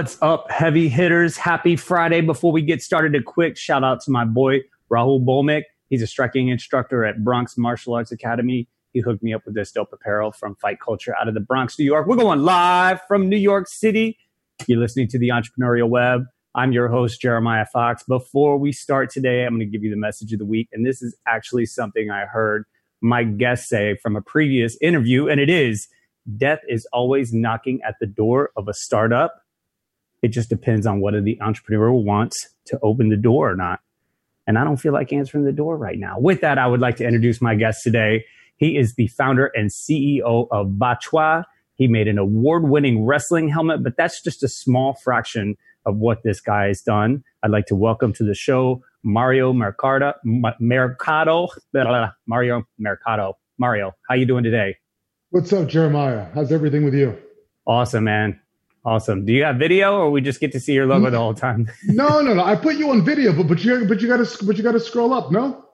What's up, heavy hitters? Happy Friday. Before we get started, a quick shout out to my boy, Rahul Bolmick. He's a striking instructor at Bronx Martial Arts Academy. He hooked me up with this dope apparel from Fight Culture out of the Bronx, New York. We're going live from New York City. You're listening to the Entrepreneurial Web. I'm your host, Jeremiah Fox. Before we start today, I'm going to give you the message of the week. And this is actually something I heard my guest say from a previous interview. And it is death is always knocking at the door of a startup. It just depends on whether the entrepreneur wants to open the door or not. And I don't feel like answering the door right now. With that, I would like to introduce my guest today. He is the founder and CEO of BATS-TOI. He made an award winning wrestling helmet, but that's just a small fraction of what this guy has done. I'd like to welcome to the show Mario Mercado. Mercado. Mario Mercado. Mario, how you doing today? What's up, Jeremiah? How's everything with you? Awesome, man. Awesome. Do you have video, or we just get to see your logo the whole time? no, no, no. I put you on video, but but you but you got to but you got to scroll up. No.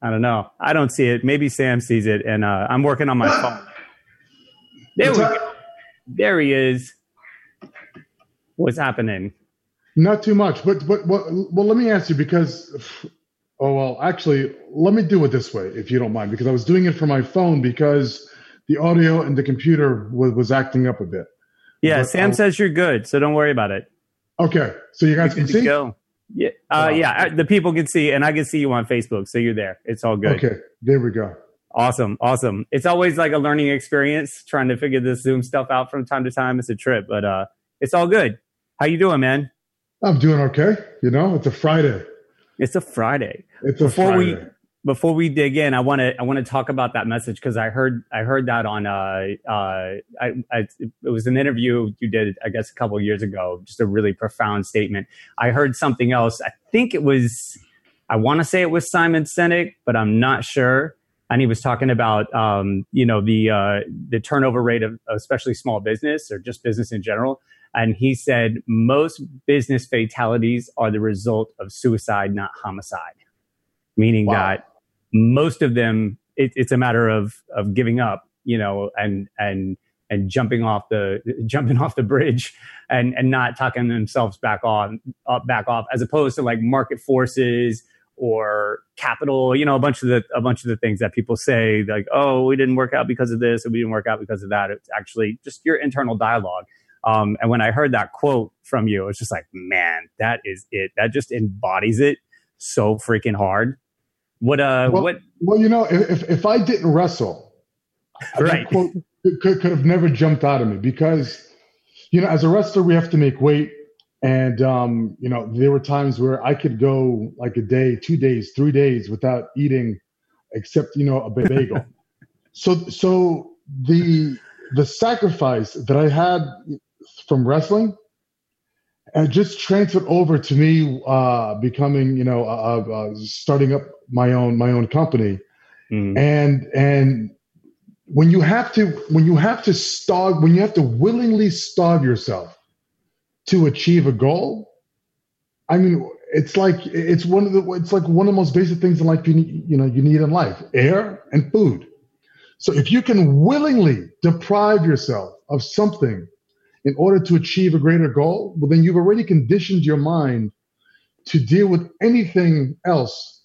I don't know. I don't see it. Maybe Sam sees it, and uh, I'm working on my phone. There we go. There he is. What's happening? Not too much, but but well, well, let me ask you because. Oh well, actually, let me do it this way, if you don't mind, because I was doing it for my phone because the audio and the computer was, was acting up a bit. Yeah, but Sam I'll, says you're good, so don't worry about it. Okay, so you guys can see. Go. Yeah, uh, wow. yeah, the people can see, and I can see you on Facebook, so you're there. It's all good. Okay, there we go. Awesome, awesome. It's always like a learning experience trying to figure this Zoom stuff out from time to time. It's a trip, but uh, it's all good. How you doing, man? I'm doing okay. You know, it's a Friday. It's a Friday. It's a before Friday. we before we dig in, I want to I want to talk about that message because I heard I heard that on uh uh I, I, it was an interview you did I guess a couple years ago. Just a really profound statement. I heard something else. I think it was I want to say it was Simon Sinek, but I'm not sure. And he was talking about um you know the uh the turnover rate of especially small business or just business in general and he said most business fatalities are the result of suicide, not homicide, meaning wow. that most of them, it, it's a matter of, of giving up, you know, and, and, and jumping off the jumping off the bridge and and not tucking themselves back on up back off as opposed to like market forces or capital you know a bunch of the a bunch of the things that people say like oh we didn't work out because of this or we didn't work out because of that it's actually just your internal dialogue um, and when I heard that quote from you, it's just like, man, that is it. That just embodies it so freaking hard. What, uh, well, what? Well, you know, if, if I didn't wrestle, right. quote could, could have never jumped out of me because, you know, as a wrestler, we have to make weight. And, um, you know, there were times where I could go like a day, two days, three days without eating except, you know, a bagel. so, so the, the sacrifice that I had from wrestling and just transferred over to me uh, becoming you know uh, uh, starting up my own my own company mm. and and when you have to when you have to starve when you have to willingly starve yourself to achieve a goal i mean it's like it's one of the it's like one of the most basic things in life you need, you know you need in life air and food so if you can willingly deprive yourself of something in order to achieve a greater goal, well, then you've already conditioned your mind to deal with anything else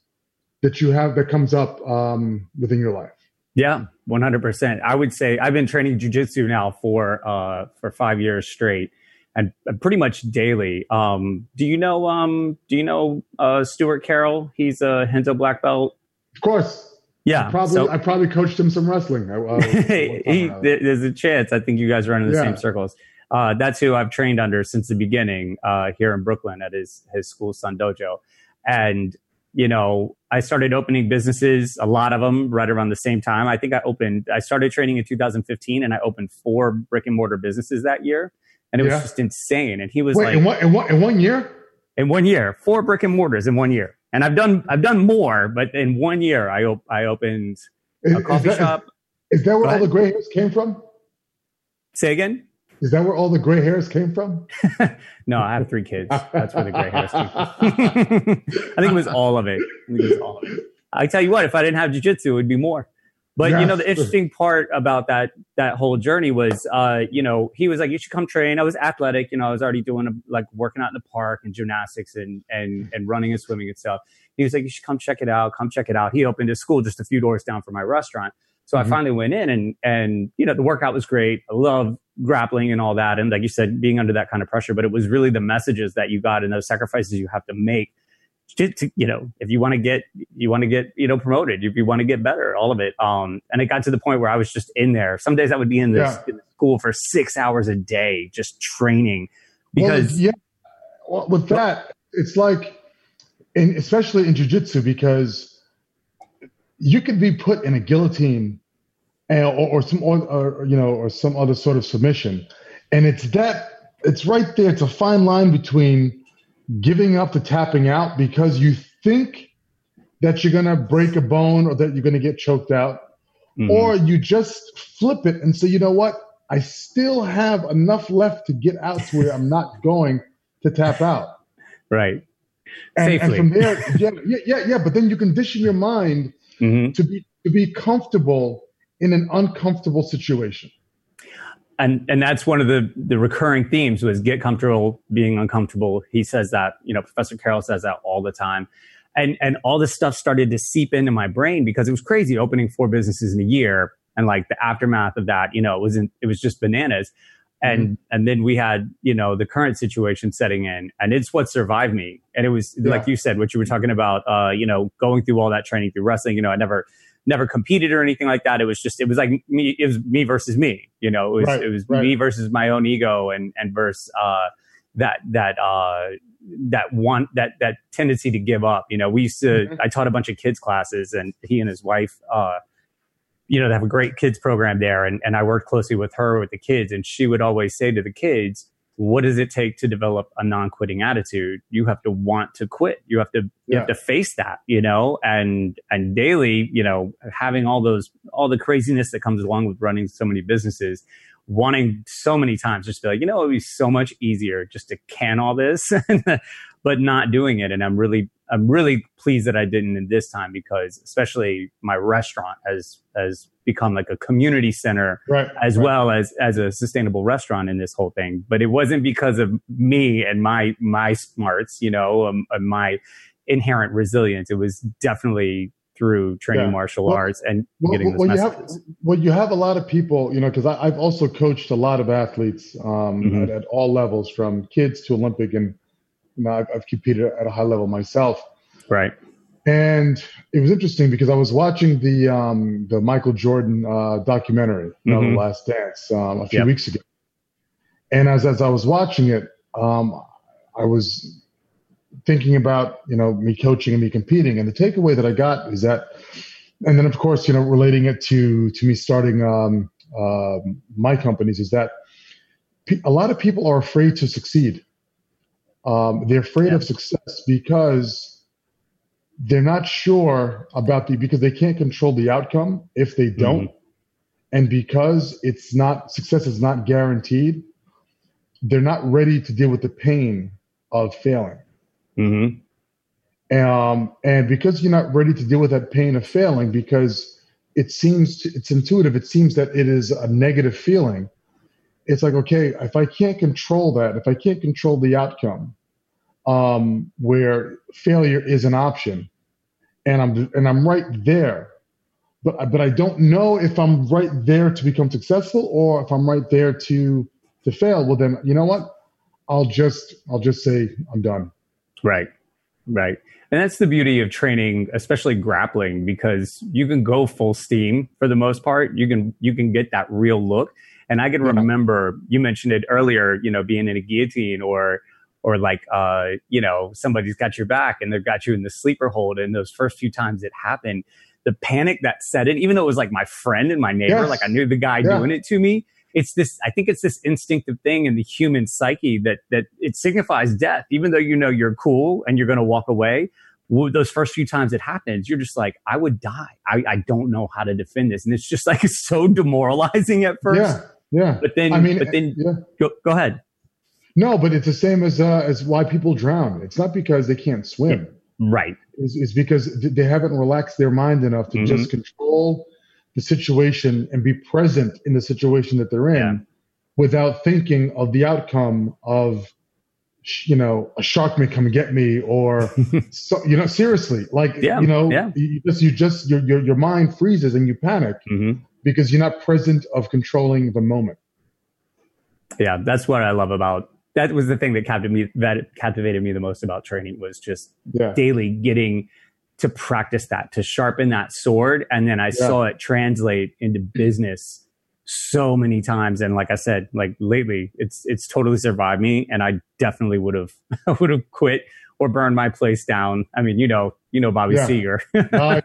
that you have that comes up um, within your life. Yeah, one hundred percent. I would say I've been training jujitsu now for uh, for five years straight, and pretty much daily. Um, do you know? Um, do you know uh, Stuart Carroll? He's a Renzo black belt. Of course. Yeah, I probably so, I probably coached him some wrestling. he, there's a chance. I think you guys run in the yeah. same circles uh, that's who I've trained under since the beginning uh, here in Brooklyn at his his school, Sun Dojo. And you know, I started opening businesses, a lot of them right around the same time. I think I opened, I started training in 2015, and I opened four brick and mortar businesses that year, and it was just insane. And he was Wait, like, in one, in one, in one year, in one year, four brick and mortars in one year. And I've done I've done more, but in one year, I op- I opened a is, coffee is that, shop. Is, is that where all the gray hairs came from? Say again. Is that where all the gray hairs came from? no, I have three kids. That's where the gray hairs came from. I think it was all of it. I think it was all of it. I tell you what, if I didn't have jujitsu, it would be more. But you know, the interesting part about that that whole journey was, uh, you know, he was like, "You should come train." I was athletic, you know, I was already doing a, like working out in the park and gymnastics and and and running and swimming and stuff. He was like, "You should come check it out. Come check it out." He opened a school just a few doors down from my restaurant, so mm-hmm. I finally went in and and you know the workout was great. I love grappling and all that, and like you said, being under that kind of pressure. But it was really the messages that you got and those sacrifices you have to make to, to, you know, if you want to get, you want to get, you know, promoted, if you want to get better, all of it. Um, and it got to the point where I was just in there. Some days I would be in this yeah. school for six hours a day, just training because. Well, yeah. Well, with that, it's like, in, especially in jujitsu, because you could be put in a guillotine and, or, or some, or, or, you know, or some other sort of submission. And it's that, it's right there. It's a fine line between giving up to tapping out because you think that you're going to break a bone or that you're going to get choked out. Mm-hmm. Or you just flip it and say, you know what? I still have enough left to get out to where I'm not going to tap out. Right. And, and, from there, yeah, yeah, yeah, yeah. But then you condition your mind mm-hmm. to be to be comfortable in an uncomfortable situation. And and that's one of the the recurring themes was get comfortable being uncomfortable. He says that you know professor carroll says that all the time. And and all this stuff started to seep into my brain because it was crazy opening four businesses in a year and like the aftermath of that you know it wasn't it was just bananas. And mm-hmm. and then we had you know the current situation setting in and it's what survived me. And it was yeah. like you said what you were talking about uh you know going through all that training through wrestling you know i never never competed or anything like that. It was just it was like me. It was me versus me. You know, it was right, it was right. me versus my own ego and and versus uh, that that uh, that one that that tendency to give up. You know, we used to. Mm-hmm. I taught a bunch of kids classes, and he and his wife. Uh, you know, they have a great kids program there, and, and I worked closely with her with the kids, and she would always say to the kids, what does it take to develop a non-quitting attitude? You have to want to quit. You have to you yeah. have to face that you know? And and daily you know having all those all the craziness that comes along with running so many businesses wanting so many times just to be like you know it would be so much easier just to can all this but not doing it. And i'm really i'm really pleased that i didn't in this time because especially my restaurant has has become like a community center right, as right. well as as a sustainable restaurant in this whole thing but it wasn't because of me and my my smarts you know um, my inherent resilience it was definitely through training yeah. martial well, arts and well, getting well, you have, well you have a lot of people you know because i've also coached a lot of athletes um, mm-hmm. at, at, all levels from kids to olympic and you know, I've, I've competed at a high level myself right and it was interesting because I was watching the um, the Michael Jordan uh, documentary, you know, mm-hmm. The Last Dance, um, a few yep. weeks ago. And as as I was watching it, um, I was thinking about you know me coaching and me competing, and the takeaway that I got is that, and then of course you know relating it to to me starting um, uh, my companies is that a lot of people are afraid to succeed. Um, they're afraid yeah. of success because they're not sure about the because they can't control the outcome if they don't mm-hmm. and because it's not success is not guaranteed they're not ready to deal with the pain of failing mm-hmm. um, and because you're not ready to deal with that pain of failing because it seems to, it's intuitive it seems that it is a negative feeling it's like okay if i can't control that if i can't control the outcome um, where failure is an option, and I'm and I'm right there, but but I don't know if I'm right there to become successful or if I'm right there to to fail. Well, then you know what? I'll just I'll just say I'm done. Right, right. And that's the beauty of training, especially grappling, because you can go full steam for the most part. You can you can get that real look. And I can remember you mentioned it earlier, you know, being in a guillotine or or like uh, you know somebody's got your back and they've got you in the sleeper hold and those first few times it happened the panic that set in even though it was like my friend and my neighbor yes. like i knew the guy yeah. doing it to me it's this i think it's this instinctive thing in the human psyche that that it signifies death. Even though you know you're cool and you're going to walk away those first few times it happens you're just like i would die. I, I don't know how to defend this. And it's just like it's so demoralizing at first. Yeah. Yeah. But then i mean but then yeah. go, go ahead no, but it's the same as uh, as why people drown. It's not because they can't swim. Right. It's, it's because they haven't relaxed their mind enough to mm-hmm. just control the situation and be present in the situation that they're in yeah. without thinking of the outcome of you know a shark may come and get me or so, you know seriously like yeah, you know yeah. you just you just your, your your mind freezes and you panic mm-hmm. because you're not present of controlling the moment yeah that's what i love about that was the thing that captivated me that captivated me the most about training was just yeah. daily getting to practice that to sharpen that sword and then i yeah. saw it translate into business so many times and like i said like lately it's it's totally survived me and i definitely would have would have quit or burned my place down i mean you know you know bobby yeah. seeger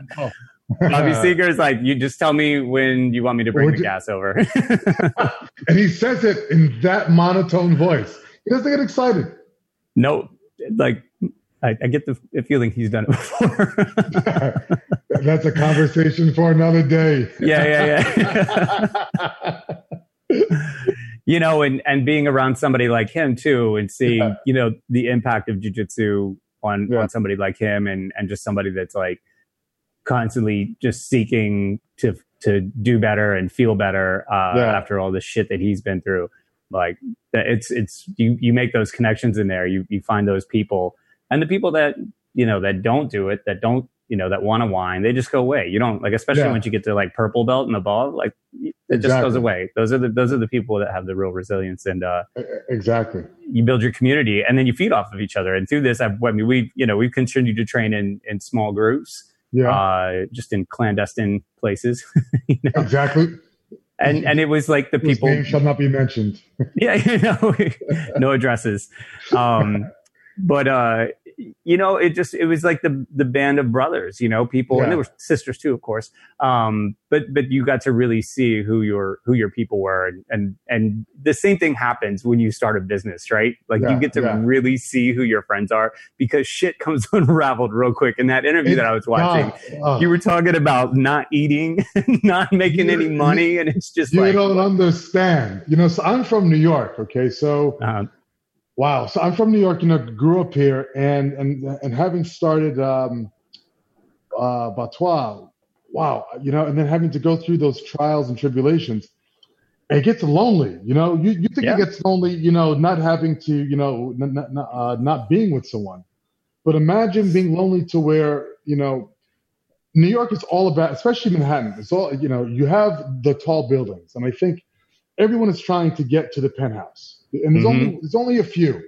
Bobby Seeger is like, you just tell me when you want me to bring the gas over. and he says it in that monotone voice. He doesn't get excited. No, like I, I, get the feeling he's done it before. That's a conversation for another day. Yeah, yeah, yeah. you know, and and being around somebody like him too, and seeing yeah. you know the impact of jujitsu on yeah. on somebody like him, and and just somebody that's like constantly just seeking to to do better and feel better uh, yeah. after all the shit that he's been through like it's it's you you make those connections in there. You you find those people. And the people that you know that don't do it that don't you know that want to whine they just go away. You don't like especially yeah. once you get to like purple belt and above like it exactly. just goes away. Those are the those are the people that have the real resilience and uh exactly. you build your community and then you feed off of each other. And through this I've, i mean we you know we've continued to train in in small groups yeah. uh just in clandestine places you know? exactly and and it was like the people name shall not be mentioned. yeah, you know, no addresses. Um, but uh, you know, it just it was like the the band of brothers, you know, people, yeah. and there were sisters too, of course. Um, but but you got to really see who your who your people were, and and and the same thing happens when you start a business, right? Like yeah, you get to yeah. really see who your friends are because shit comes unraveled real quick. In that interview it, that I was watching, uh, you were talking about not eating, not making any money, and it's just you like, don't understand. You know, so I'm from New York, okay, so. Uh-huh Wow. So I'm from New York, you know, grew up here, and and and having started um, uh, BATS-TOI, wow, you know, and then having to go through those trials and tribulations, it gets lonely. You know, you, you think yeah. it gets lonely, you know, not having to, you know, not not, uh, not being with someone, but imagine being lonely to where you know. New York is all about, especially Manhattan. It's all you know. You have the tall buildings, and I think everyone is trying to get to the penthouse and there's mm-hmm. only there's only a few.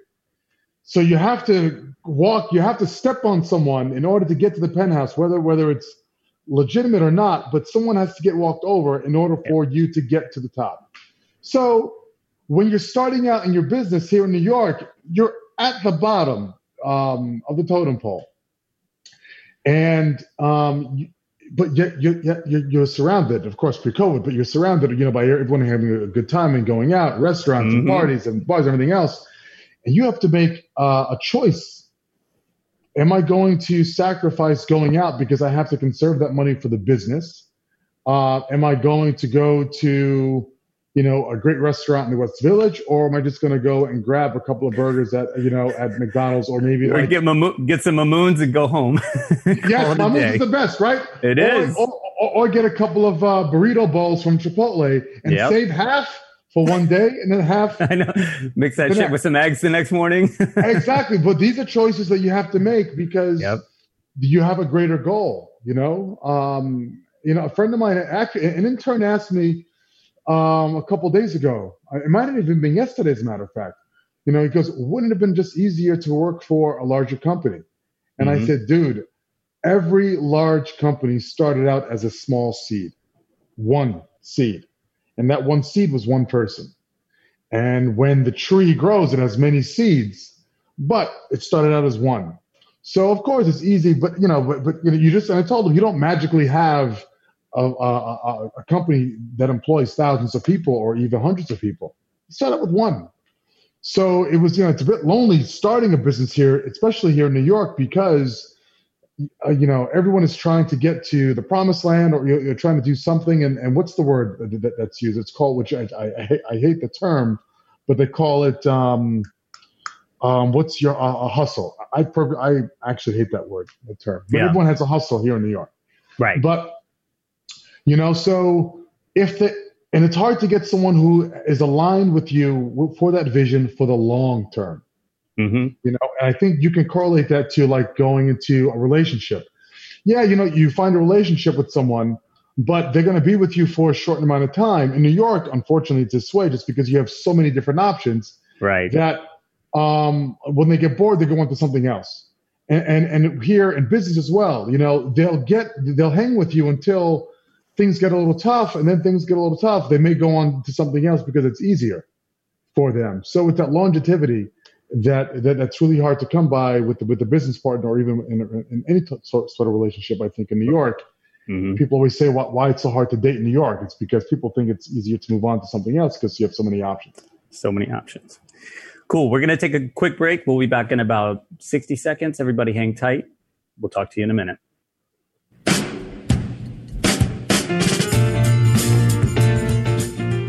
So you have to walk, you have to step on someone in order to get to the penthouse, whether whether it's legitimate or not. But someone has to get walked over in order for you to get to the top. So when you're starting out in your business here in New York, you're at the bottom um, of the totem pole, and um, but yet you're, you're, you're, surrounded, of course, pre-COVID, but you're surrounded, you know, by everyone having a good time and going out, restaurants mm-hmm. and parties and bars, and everything else, and you have to make uh, a choice. Am I going to sacrifice going out because I have to conserve that money for the business? Uh, am I going to go to you know, a great restaurant in the West Village, or am I just going to go and grab a couple of burgers at, you know, at McDonald's, or maybe or like, get Mamoun, get some Mamoun's and go home. yes, Mamoun's is the best, right? It or, is. Or, or, or, get a couple of uh, burrito bowls from Chipotle and yep. save half for one day and then half. I know. Mix that shit with some eggs the next morning. exactly, but these are choices that you have to make because yep. you have a greater goal. You know, um, you know, a friend of mine, actually, an intern asked me um, a couple days ago. It might have even been yesterday, as a matter of fact. You know, he goes, wouldn't it have been just easier to work for a larger company? And mm-hmm. I said, dude, every large company started out as a small seed, one seed. And that one seed was one person. And when the tree grows, it has many seeds, but it started out as one. So of course it's easy, but you know, but, but you know, you just, and I told him, you don't magically have a, a, a, company that employs thousands of people or even hundreds of people. Start out with one. So it was, you know, it's a bit lonely starting a business here, especially here in New York, because, uh, you know, everyone is trying to get to the promised land or you're, you're trying to do something. And, and what's the word that, that's used? It's called, which I, I, I, hate, the term, but they call it, um, um, what's your uh, a hustle? I, I actually hate that word, the term. But yeah. everyone has a hustle here in New York. Right. But You know, so if the and it's hard to get someone who is aligned with you for that vision for the long term. Mm-hmm. You know, and I think you can correlate that to like going into a relationship. Yeah, you know, you find a relationship with someone, but they're going to be with you for a short amount of time. In New York, unfortunately, it's this way just because you have so many different options. Right. That um, when they get bored, they go into something else. And, and and here in business as well, you know, they'll get they'll hang with you until things get a little tough, and then things get a little tough. They may go on to something else because it's easier for them. So with that longevity, that, that that's really hard to come by with the, with the business partner or even in, in any t- sort, sort of relationship. I think in New York, Mm-hmm. people always say why, why it's so hard to date in New York. It's because people think it's easier to move on to something else because you have so many options. So many options. Cool. We're going to take a quick break. We'll be back in about 60 seconds. Everybody hang tight. We'll talk to you in a minute.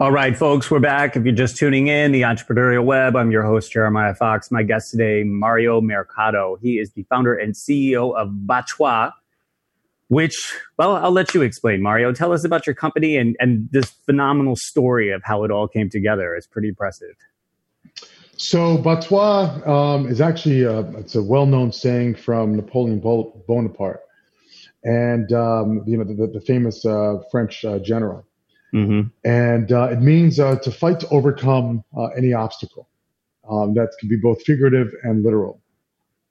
All right, folks, we're back. If you're just tuning in, the Entrepreneurial Web, I'm your host, Jeremiah Fox. My guest today, Mario Mercado. He is the founder and CEO of BATS-TOI, which, well, I'll let you explain, Mario. Tell us about your company and, and this phenomenal story of how it all came together. It's pretty impressive. So BATS-TOI um, is actually a, it's a well-known saying from Napoleon Bonaparte, and um, you know the, the famous uh, French uh, general. Mm-hmm. And uh, it means uh, to fight to overcome uh, any obstacle. Um, that can be both figurative and literal.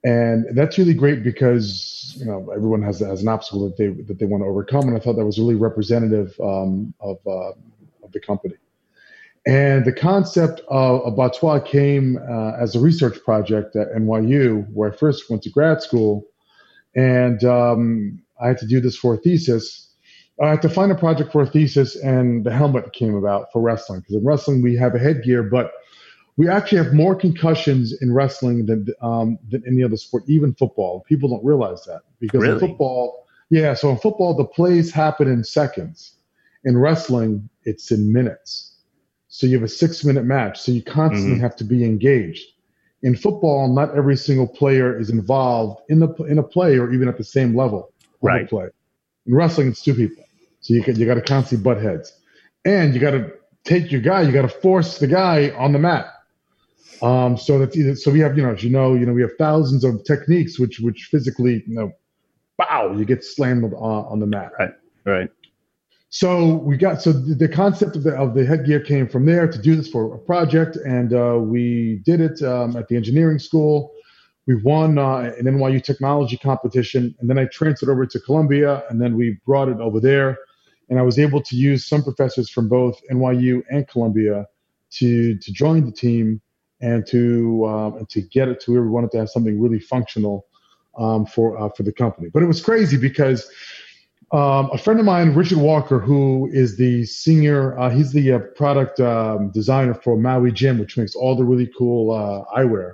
And that's really great because you know everyone has, has an obstacle that they that they want to overcome, and I thought that was really representative um, of uh, of the company. And the concept of, of BATS-TOI came uh, as a research project at NYU, where I first went to grad school, and um, I had to do this for a thesis. I had to find a project for a thesis, and the helmet came about for wrestling. Because in wrestling, we have a headgear, but we actually have more concussions in wrestling than um, than any other sport, even football. People don't realize that because Really? in football, yeah. So in football, the plays happen in seconds. In wrestling, it's in minutes. So you have a six-minute match. So you constantly Mhm. have to be engaged. In football, not every single player is involved in the in a play or even at the same level Right. play. In wrestling, it's two people. So you can, you got to constantly butt heads, and you got to take your guy. You got to force the guy on the mat. Um, so that's either, so we have you know as you know you know we have thousands of techniques which which physically you know, bow you get slammed on, on the mat. Right. Right. So we got so the, the concept of the of the headgear came from there to do this for a project, and uh, we did it um, at the engineering school. we won uh, an NYU technology competition, and then I transferred over to Columbia, and then we brought it over there, and I was able to use some professors from both NYU and Columbia to to join the team and to um, and to get it to where we wanted to have something really functional um, for uh, for the company. But it was crazy because um, a friend of mine, Richard Walker, who is the senior, uh, he's the uh, product um, designer for Maui Jim, which makes all the really cool uh, eyewear,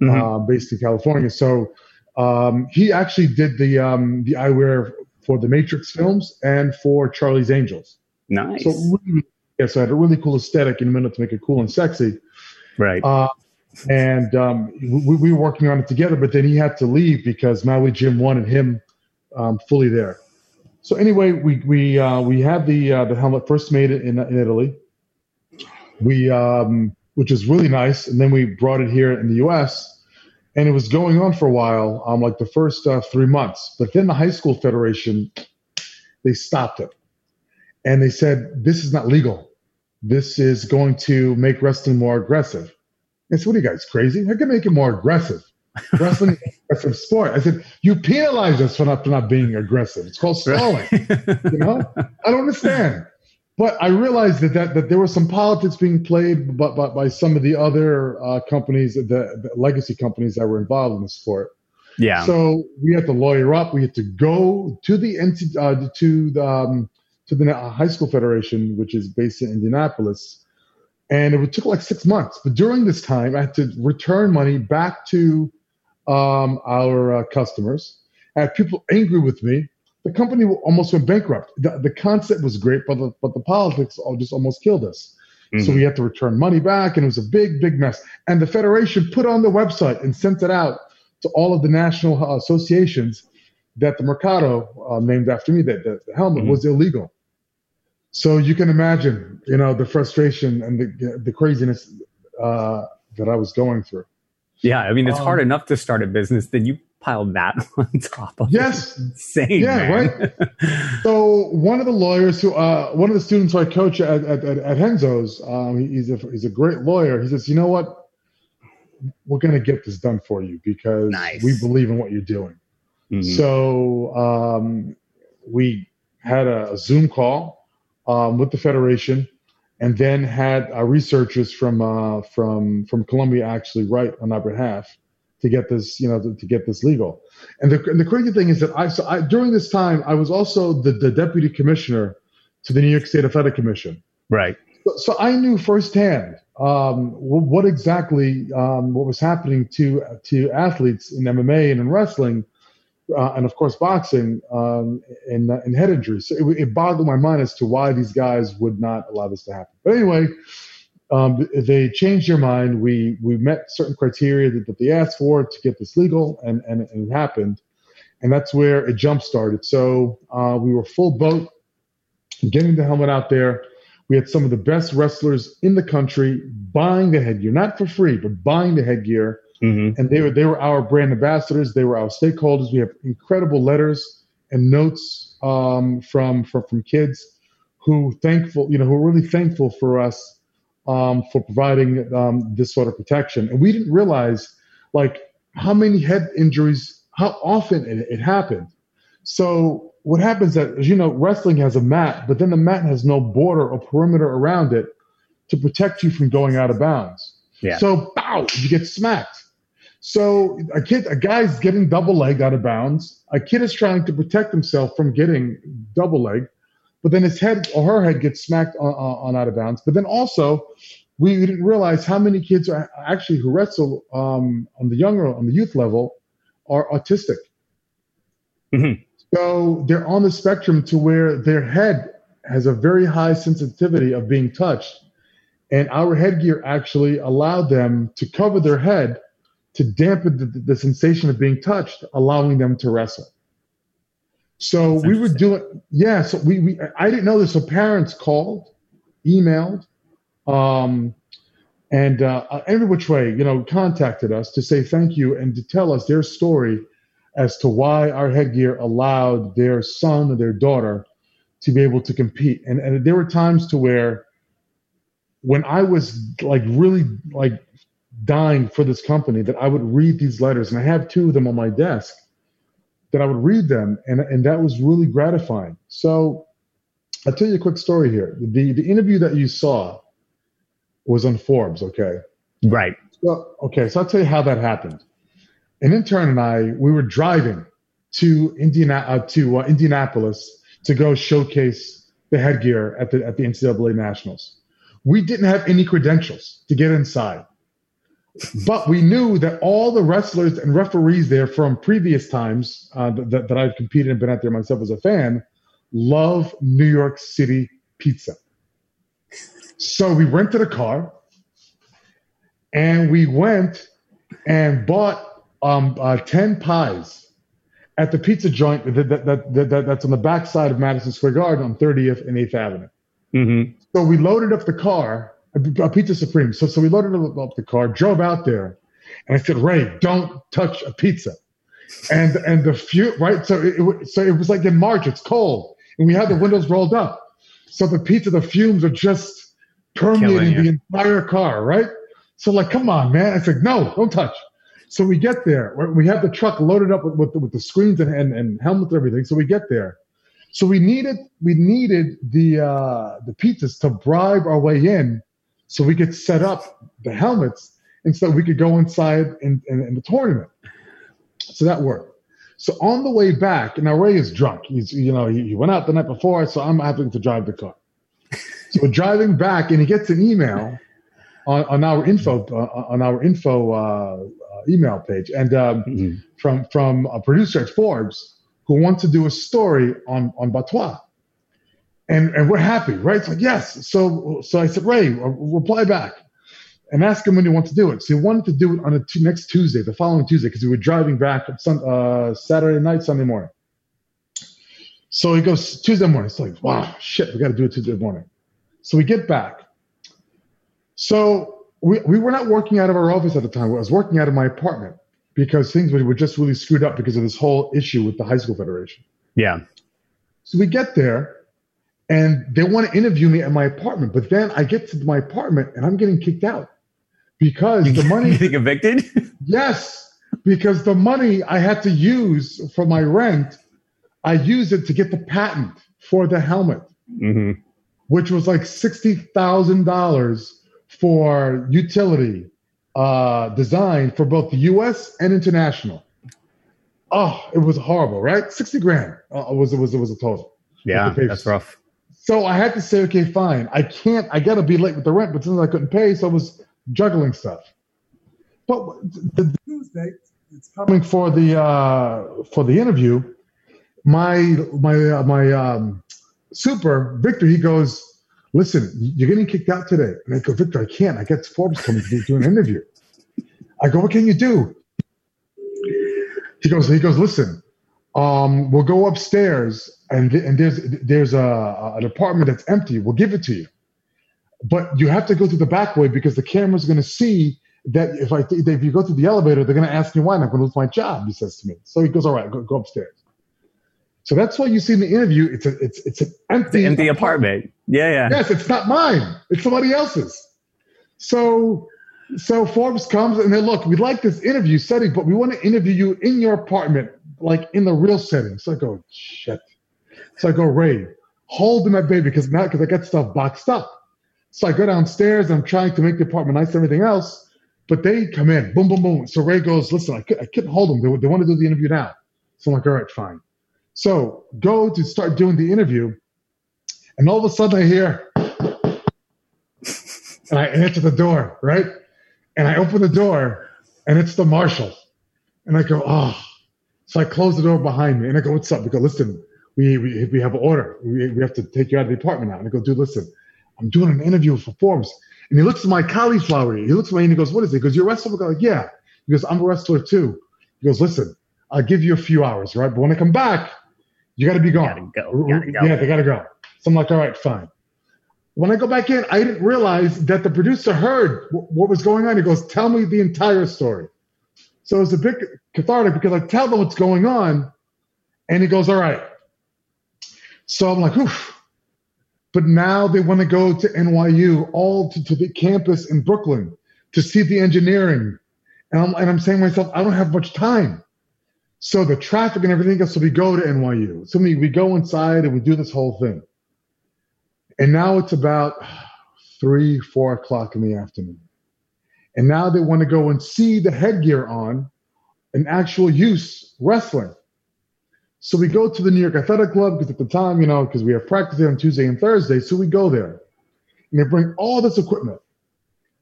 mm-hmm. Uh, based in California. So um, he actually did the um, the eyewear for the Matrix films and for Charlie's Angels. Nice. So really, yeah, so I had a really cool aesthetic in a minute to make it cool and sexy. Right. Uh, and um, we, we, were working on it together, but then he had to leave because Maui Jim wanted him um, fully there. So anyway, we we uh, we had the uh, the helmet first made it in, in Italy. We um, which is really nice, and then we brought it here in the U.S. and it was going on for a while, um, like the first uh, three months. But then the high school federation they stopped it, and they said this is not legal. This is going to make wrestling more aggressive. I said, what are you guys crazy? How can make it more aggressive? Wrestling is an aggressive sport. I said, you penalize us for not, for not being aggressive. It's called stalling. you know? I don't understand. But I realized that, that, that there was some politics being played by, by, by some of the other uh, companies, the, the legacy companies that were involved in the sport. Yeah. So we had to lawyer up. We had to go to the uh, to the um, to the high school federation, which is based in Indianapolis, and it took like six months. But during this time, I had to return money back to um, our uh, customers. I had people angry with me. The company almost went bankrupt. The, the concept was great, but the, but the politics all just almost killed us. Mm-hmm. So we had to return money back, and it was a big, big mess. And the federation put on the website and sent it out to all of the national uh, associations that the Mercado, uh, named after me, that the, the helmet mm-hmm. was illegal. So you can imagine, you know, the frustration and the the craziness uh, that I was going through. Yeah, I mean, it's um, hard enough to start a business. Then you pile that on top of yes, it. insane. Yeah, man. right. so one of the lawyers who, uh, one of the students who I coach at at, at, at Renzo's, um, he's a he's a great lawyer. He says, you know what, we're going to get this done for you because nice. we believe in what you're doing. Mm-hmm. So um, we had a, a Zoom call um, with the federation, and then had uh, researchers from uh, from from Columbia actually write on our behalf to get this, you know, to, to get this legal. And the, and the crazy thing is that I, so I, during this time, I was also the, the deputy commissioner to the New York State Athletic Commission. Right. So, so I knew firsthand um, what exactly um, what was happening to to athletes in MMA and in wrestling uh, and of course boxing um, in, in head injuries. So it, it, boggled my mind as to why these guys would not allow this to happen. But anyway, um, they changed their mind. We we met certain criteria that, that they asked for to get this legal, and, and, and it happened. And that's where it jump started. So uh, we were full boat, getting the helmet out there. We had some of the best wrestlers in the country buying the headgear, not for free, but buying the headgear Mm-hmm. And they were they were our brand ambassadors. They were our stakeholders. We have incredible letters and notes um, from, from from kids who thankful you know who are really thankful for us um, for providing um, this sort of protection. And we didn't realize like how many head injuries, how often it, it happened. So what happens that as you know, wrestling has a mat, but then the mat has no border or perimeter around it to protect you from going out of bounds. Yeah. So, bow, you get smacked. So a kid, a guy's getting double legged out of bounds. A kid is trying to protect himself from getting double legged, but then his head or her head gets smacked on, on out of bounds. But then also, we didn't realize how many kids are actually who wrestle um, on the younger, on the youth level, are autistic. Mm-hmm. So they're on the spectrum to where their head has a very high sensitivity of being touched, and our headgear actually allowed them to cover their head to dampen the, the sensation of being touched, allowing them to wrestle. So we were doing, yeah. So we, we, I didn't know this. So parents called, emailed, um, and uh, every which way, you know, contacted us to say thank you and to tell us their story as to why our headgear allowed their son or their daughter to be able to compete. And, and there were times to where when I was like really like dying for this company that I would read these letters, and I have two of them on my desk that I would read them, and and that was really gratifying. So I'll tell you a quick story here. The the interview that you saw was on Forbes, okay? Right. So, okay, so I'll tell you how that happened. An intern and I, we were driving to Indiana uh, to uh, Indianapolis to go showcase the headgear at the at the NCAA Nationals. We didn't have any credentials to get inside. But we knew that all the wrestlers and referees there from previous times uh, that, that I've competed and been out there myself as a fan love New York City pizza. So we rented a car and we went and bought um, uh, 10 pies at the pizza joint that, that, that, that, that's on the backside of Madison Square Garden on 30th and 8th Avenue. Mm-hmm. So we loaded up the car, a, Pizza Supreme. So, so we loaded up the car, drove out there, and I said, Ray, don't touch a pizza. And and the few right, so it, it, so it was like in March, it's cold, and we had the windows rolled up. So the pizza, the fumes are just permeating the entire car, right? So like, come on, man. I said, no, don't touch. So we get there. We have the truck loaded up with, with, with the screens and, and, and helmets and everything. So we get there. So we needed we needed the uh, the pizzas to bribe our way in, so we could set up the helmets and so we could go inside in, in, in the tournament. So that worked. So on the way back, now Ray is drunk. He's you know he, he went out the night before, so I'm having to drive the car. So we're driving back, and he gets an email on, on our info uh, on our info uh, uh, email page, and um, mm-hmm. from from a producer at Forbes who wants to do a story on on BATS-TOI. And and we're happy, right? It's like yes. So so I said, Ray, reply back and ask him when he wants to do it. So he wanted to do it on a t- next Tuesday, the following Tuesday, because we were driving back sun, uh, Saturday night, Sunday morning. So he goes Tuesday morning. It's like, wow, shit, we got to do it Tuesday morning. So we get back. So we, we were not working out of our office at the time. I was working out of my apartment because things were just really screwed up because of this whole issue with the high school federation. Yeah. So we get there and they want to interview me at my apartment, but then I get to my apartment and I'm getting kicked out because the money. you think evicted? yes, because the money I had to use for my rent, I used it to get the patent for the helmet, mm-hmm. which was like sixty thousand dollars for utility uh, design for both the U.S. and international. Oh, it was horrible, right? Sixty grand uh, was it was it was a total. Yeah, that's rough. So I had to say, okay, fine. I can't. I got to be late with the rent, but since I couldn't pay, so I was juggling stuff. But the Tuesday, it's coming for the uh, for the interview. My my uh, my um, super Victor, he goes, listen, you're getting kicked out today. And I go, Victor, I can't. I got Forbes coming to do an interview. I go, what can you do? He goes, he goes, listen, um, we'll go upstairs and, th- and there's there's a, an apartment that's empty. We'll give it to you, but you have to go through the back way because the camera's going to see that if I th- if you go through the elevator, they're going to ask me why I'm going to lose my job. He says to me. So he goes, all right, go, go upstairs. So that's why you see in the interview, it's a, it's it's an empty, the empty apartment. apartment. Yeah, yeah. Yes, it's not mine. It's somebody else's. So so Forbes comes and they look, we like this interview setting, but we want to interview you in your apartment, like in the real setting. So I go, shit. So I go, Ray, hold in that baby because now because I got stuff boxed up. So I go downstairs. I'm trying to make the apartment nice and everything else, but they come in, boom, boom, boom. So Ray goes, listen, I, I couldn't hold them. They, they want to do the interview now. So I'm like, all right, fine. So go to start doing the interview, and all of a sudden I hear, and I answer the door, right? And I open the door, and it's the marshal. And I go, oh. So I close the door behind me, and I go, what's up? We go, listen, we, we, we have an order. We, we have to take you out of the apartment now. And I go, dude, listen, I'm doing an interview for Forbes. And he looks at my cauliflower. He looks at me and he goes, what is it? He goes, you're a wrestler? I go, yeah. He goes, I'm a wrestler too. He goes, listen, I'll give you a few hours, right? But when I come back, you got to be gone. Gotta go. Gotta go. Yeah, they got to go. So I'm like, all right, fine. When I go back in, I didn't realize that the producer heard w- what was going on. He goes, tell me the entire story. So it's a bit cathartic because I tell them what's going on, and he goes, all right. So I'm like, oof. But now they want to go to NYU, all to, to the campus in Brooklyn to see the engineering. And I'm, and I'm saying to myself, I don't have much time. So the traffic and everything else. So we go to NYU. So we, we go inside and we do this whole thing. And now it's about three, four o'clock in the afternoon. And now they want to go and see the headgear on an actual use wrestling. So we go to the New York Athletic Club because at the time, you know, because we have practice on Tuesday and Thursday. So we go there and they bring all this equipment.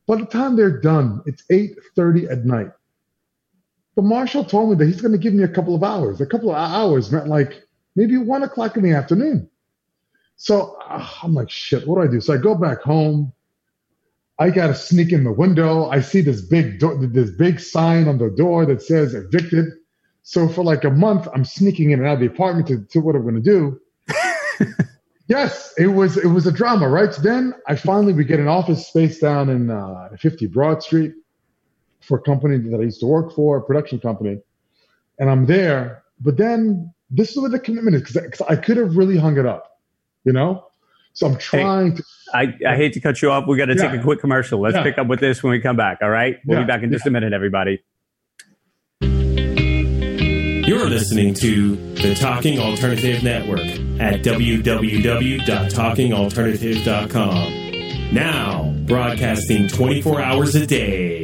By the time they're done, it's 8.30 at night. The marshal told me that he's going to give me a couple of hours. A couple of hours meant like maybe one o'clock in the afternoon. So uh, I'm like, shit, what do I do? So I go back home. I got to sneak in the window. I see this big do- this big sign on the door that says evicted. So for like a month, I'm sneaking in and out of the apartment to, to what I'm going to do. yes, it was it was a drama, right? So then I finally we get an office space down in uh, 50 Broad Street for a company that I used to work for, a production company, and I'm there. But then this is where the commitment is because I could have really hung it up, you know. So I'm trying Hey, to. I, I hate to cut you off. We got to take a quick commercial. Let's Yeah. pick up with this when we come back. All right. We'll be back in just a minute, everybody. You're listening to the Talking Alternative Network at www.talkingalternative.com. Now, broadcasting 24 hours a day.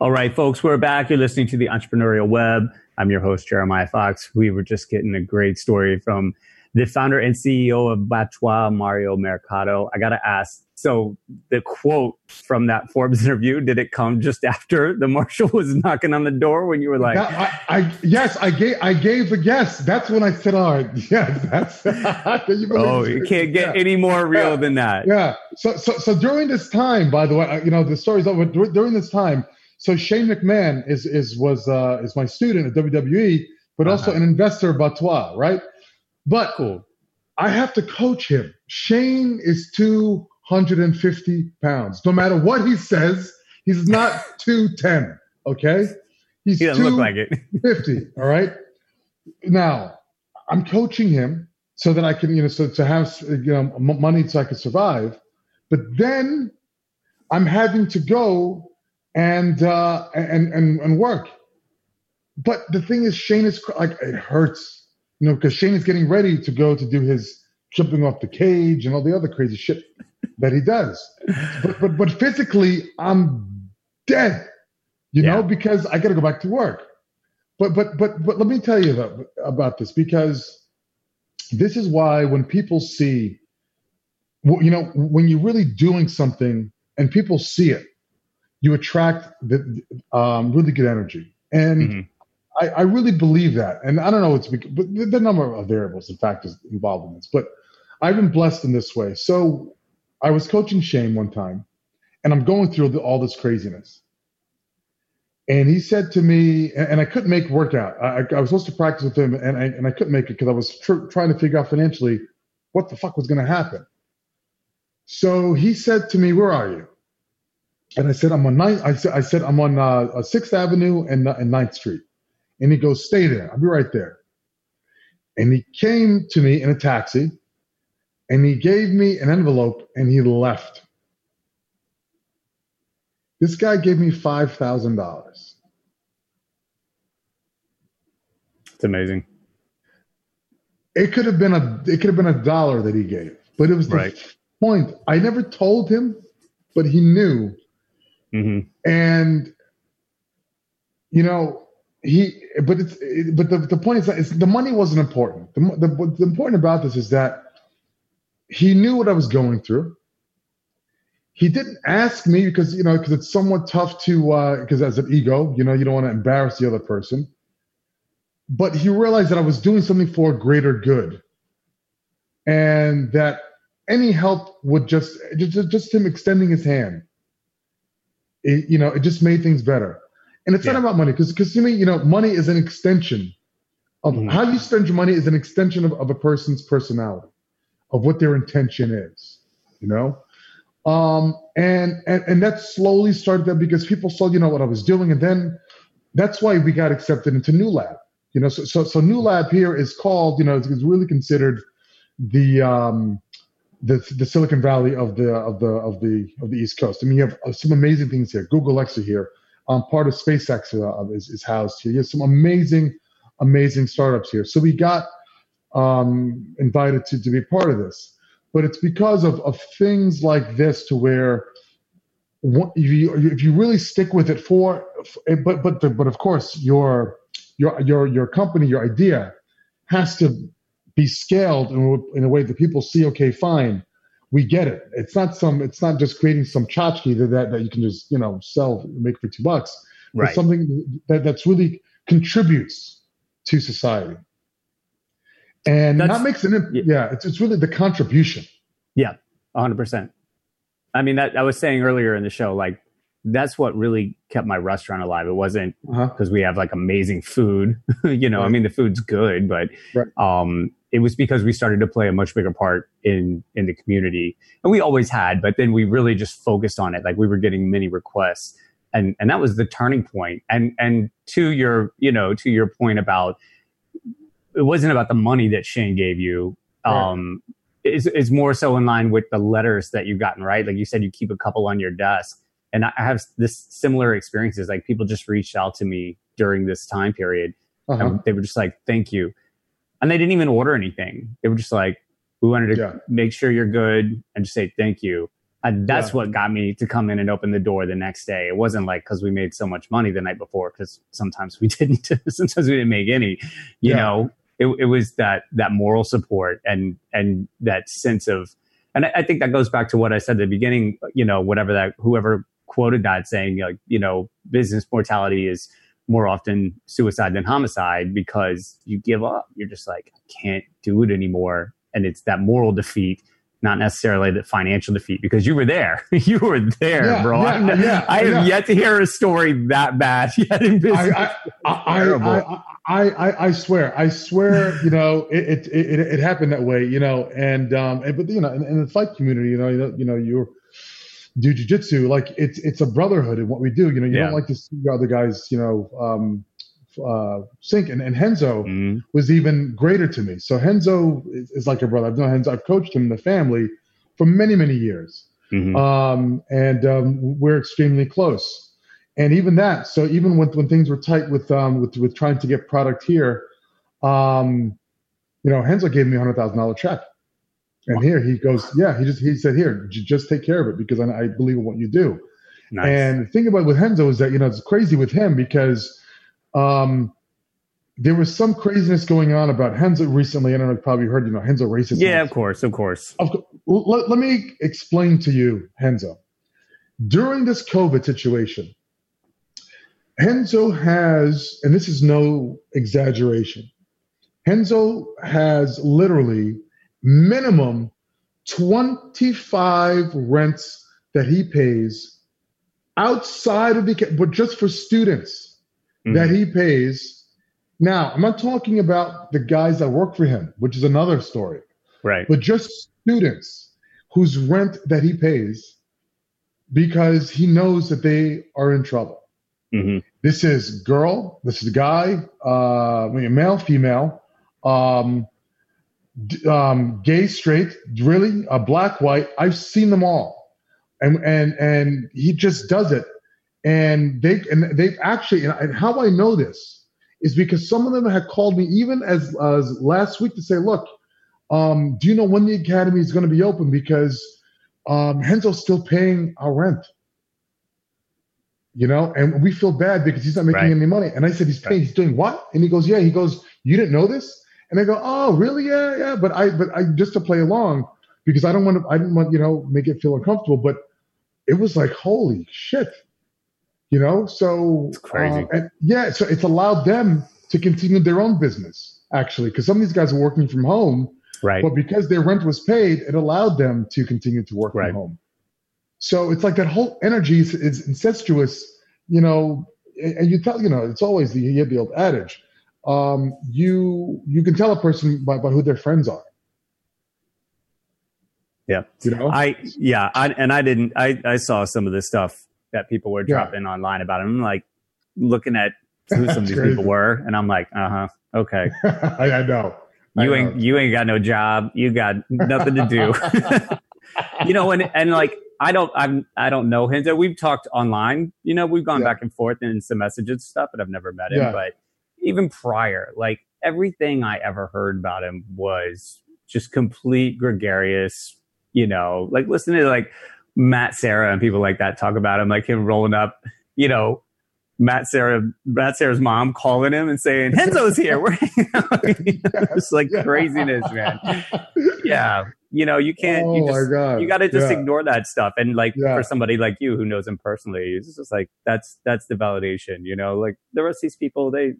All right, folks, we're back. You're listening to the Entrepreneurial Web. I'm your host, Jeremiah Fox. We were just getting a great story from the founder and CEO of BATS-TOI, Mario Mercado. I got to ask so, the quote from that Forbes interview, did it come just after the marshal was knocking on the door when you were like, That- I, I yes, I gave I gave a guess. That's when I said, "All right, yes, that's." You oh, you can't get Yeah. any more real Yeah. than that? Yeah. So, so, so during this time, by the way, you know, the story's over. During this time, so Shane McMahon is is was uh, is my student at WWE, but also Uh-huh. an investor, BATS-TOI, right? But Cool. I have to coach him. Shane is 250 pounds. No matter what he says, he's not 210. Okay. He's He doesn't look like it. 50 all right now i'm coaching him so that i can you know so to have you know money so i can survive but then i'm having to go and uh and and, and work. But the thing is shane is like it hurts you know because shane is getting ready to go to do his jumping off the cage and all the other crazy shit that he does. But but, but physically i'm dead you know because i got to go back to work. But but but but let me tell you that, about this because this is why when people see well, you know, when you're really doing something and people see it, you attract the um, really good energy. And Mm-hmm. I, I really believe that. And I don't know, it's but the, the number of variables and factors involved in this, but I've been blessed in this way. So I was coaching Shane one time, and I'm going through the, all this craziness. And he said to me, and, and I couldn't make workout. I, I was supposed to practice with him, and I, and I couldn't make it because I was tr- trying to figure out financially what the fuck was going to happen. So he said to me, "Where are you?" And I said, "I'm on ninth. I said, I said I'm on uh, Sixth Avenue and uh, and Ninth Street." And he goes, "Stay there. I'll be right there." And he came to me in a taxi, and he gave me an envelope, and he left. This guy gave me five thousand dollars. It's amazing. It could have been a it could have been a dollar that he gave, but it was the Right. point. I never told him, but he knew. Hmm and you know he but it's it, but the, the point is that it's, the money wasn't important. The, the what's important about this is that he knew what i was going through. He didn't ask me because you know because it's somewhat tough to uh because as an ego you know you don't want to embarrass the other person. But he realized that i was doing something for a greater good. And that any help would just just, just him extending his hand it, you know, it just made things better. And it's Yeah. not about money because, because to me, you know, money is an extension of Mhm. how you spend your money is an extension of, of a person's personality, of what their intention is, you know. Um, and and and that slowly started that because people saw, you know, what I was doing, and then that's why we got accepted into New Lab. You know, so so, so New Lab here is called, you know, it's, it's really considered the um, the the Silicon Valley of the of the of the of the East Coast. I mean, you have uh, some amazing things here. Google Alexa here. Um, part of SpaceX uh, is, is housed here. You have some amazing, amazing startups here. So we got um, invited to to be part of this, but it's because of of things like this to where. What, if you if you really stick with it for, but but the, but of course your your your your company your idea has to be scaled in, a- in a way that people see, okay, fine, we get it. It's not some, it's not just creating some tchotchke that, that, that you can just, you know, sell, make for two bucks. Right. It's something that, that's really contributes to society. And That's- that makes an, imp- yeah. yeah, it's, it's really the contribution. Yeah, hundred percent. I mean, that I was saying earlier in the show, like that's what really kept my restaurant alive. It wasn't Uh-huh. because we have like amazing food. you know, I mean, the food's good, but Right. um, it was because we started to play a much bigger part in in the community, and we always had. But then we really just focused on it. Like we were getting many requests, and and that was the turning point. And and to your you know to your point about it wasn't about the money that Shane gave you. Right. Um, is is more so in line with the letters that you've gotten, right? Like you said, you keep a couple on your desk, and I have this similar experiences. Like people just reached out to me during this time period, Uh-huh. and they were just like, "Thank you," and they didn't even order anything. They were just like, "We wanted to Yeah. make sure you're good and just say thank you." And that's Yeah. what got me to come in and open the door the next day. It wasn't like because we made so much money the night before, because sometimes we didn't. sometimes we didn't make any. You Yeah. know, it, it was that that moral support and and that sense of and I, I think that goes back to what I said at the beginning, you know, whatever that whoever quoted that saying like, you know, business mortality is more often suicide than homicide because you give up. You're just like, I can't do it anymore. And it's that moral defeat, not necessarily the financial defeat, because you were there. you were there, Yeah, bro. yeah, yeah, I have yet to hear a story that bad yet in business. I, I, I, Terrible. I, I, I, I swear, I swear, you know, it, it, it, it happened that way, you know, and, um, and, but, you know, in, in the fight community, you know, you know, you know, you're, do jujitsu, like it's, it's a brotherhood in what we do. You know, you Yeah. don't like to see other guys, you know, um, uh, sink. And, and Renzo Mhm. was even greater to me. So Renzo is, is like a brother. I've known Renzo. I've coached him in the family for many, many years Mhm. um, and um, we're extremely close. And even that, so even when, when things were tight with um, with with trying to get product here, um, you know, Renzo gave me a hundred thousand dollar check, and here he goes, yeah, he just he said here, just take care of it because I, I believe in what you do. Nice. And the thing about with Renzo is that you know it's crazy with him because um, there was some craziness going on about Renzo recently. I don't know, you probably heard, you know, Renzo racist. yeah, of course, of course. Of, let, let me explain to you, Renzo. During this COVID situation, Renzo has, and this is no exaggeration, Renzo has literally minimum 25 rents that he pays outside of the, but just for students mm-hmm. that he pays. Now, I'm not talking about the guys that work for him, which is another story. Right. But just students whose rent that he pays because he knows that they are in trouble. Mm-hmm. This is girl, this is a guy, uh, male, female, um, um, gay, straight, really, uh, black, white. I've seen them all, and and and he just does it. And they and they've actually and how I know this is because some of them had called me even as as last week to say, look, um, do you know when the academy is going to be open? Because um, Renzo's still paying our rent. You know, and we feel bad because he's not making right. any money. And I said, he's paying. Right. He's doing what? And he goes, yeah. He goes, you didn't know this? And they go, oh, really? Yeah, yeah. But I, but I just to play along because I don't want to. I didn't want you know make it feel uncomfortable. But it was like, holy shit, you know. So it's crazy. Uh, and yeah, so it's allowed them to continue their own business actually because some of these guys are working from home Right. But because their rent was paid, it allowed them to continue to work right. from home. So it's like that whole energy is, is incestuous, you know, and you tell, you know, it's always the, you have the old adage. Um, you, you can tell a person by, by who their friends are. Yeah. You know? I, yeah. I, and I didn't, I, I saw some of the stuff that people were dropping yeah. online about him. I'm like looking at who some of these crazy. people were. And I'm like, uh huh. Okay. I, I know. You ain't you ain't got no job. You got nothing to do. you know, and and like I don't I'm I don't know him. We've talked online. You know, we've gone yeah. back and forth in some messages and stuff, but I've never met him. Yeah. But even prior, like everything I ever heard about him was just complete gregarious. You know, like listening to like Matt Serra and people like that talk about him, like him rolling up. You know, Matt Serra, Matt Serra's mom calling him and saying, Renzo's here. We're it's like craziness, man. Yeah. You know, you can't, oh you just, you got to just yeah. ignore that stuff. And like yeah. for somebody like you who knows him personally, it's just like, that's, that's the validation, you know, like the rest of these people, they,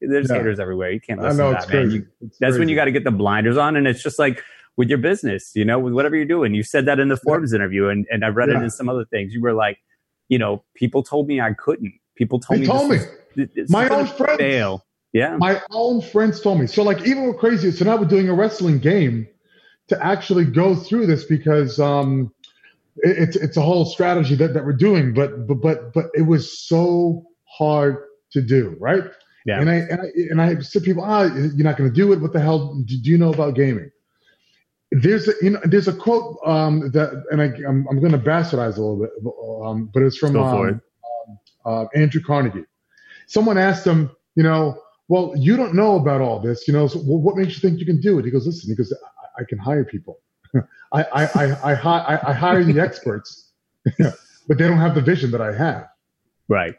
there's yeah. haters everywhere. You can't listen know, to that, man. You, that's crazy. when you got to get the blinders on. And it's just like with your business, you know, with whatever you're doing. You said that in the Forbes interview and, and I read it in some other things. You were like, you know, people told me I couldn't People told they me. Told me. Was, my own friends. Fail. Yeah. My own friends told me. So like even we're crazy. So now we're doing a wrestling game to actually go through this because um, it's it's a whole strategy that, that we're doing. But but but but it was so hard to do, right? Yeah. And I and I, and I said people, ah, you're not going to do it. What the hell do you know about gaming? There's a you know there's a quote um, that and I I'm, I'm going to bastardize a little bit, um, but it's from um, uh, Andrew Carnegie. Someone asked him, you know, well, you don't know about all this, you know, so what makes you think you can do it? He goes, listen, he goes, I, I can hire people. I, I, I, I, I, hire the experts, but they don't have the vision that I have. Right.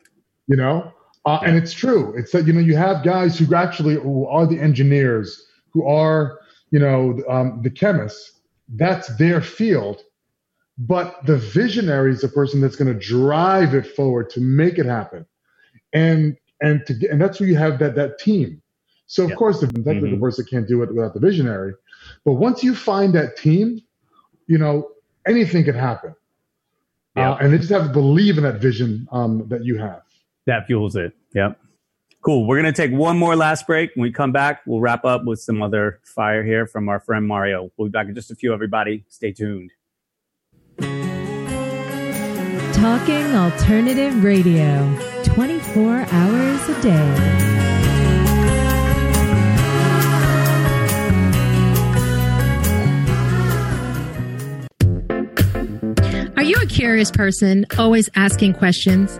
You know, uh, yeah. and it's true. It's that, you know, you have guys who actually who are the engineers, who are, you know, um, the chemists. That's their field but the visionary is the person that's going to drive it forward to make it happen and and to get, and that's where you have that that team so of course the, mm-hmm. the person can't do it without the visionary but once you find that team you know anything can happen uh, and they just have to believe in that vision um, that you have that fuels it yep. Cool. We're going to take one more last break. When we come back we'll wrap up with some other fire here from our friend mario. We'll be back in just a few everybody. Stay tuned. Talking Alternative Radio, 24 hours a day. Are you a curious person, always asking questions?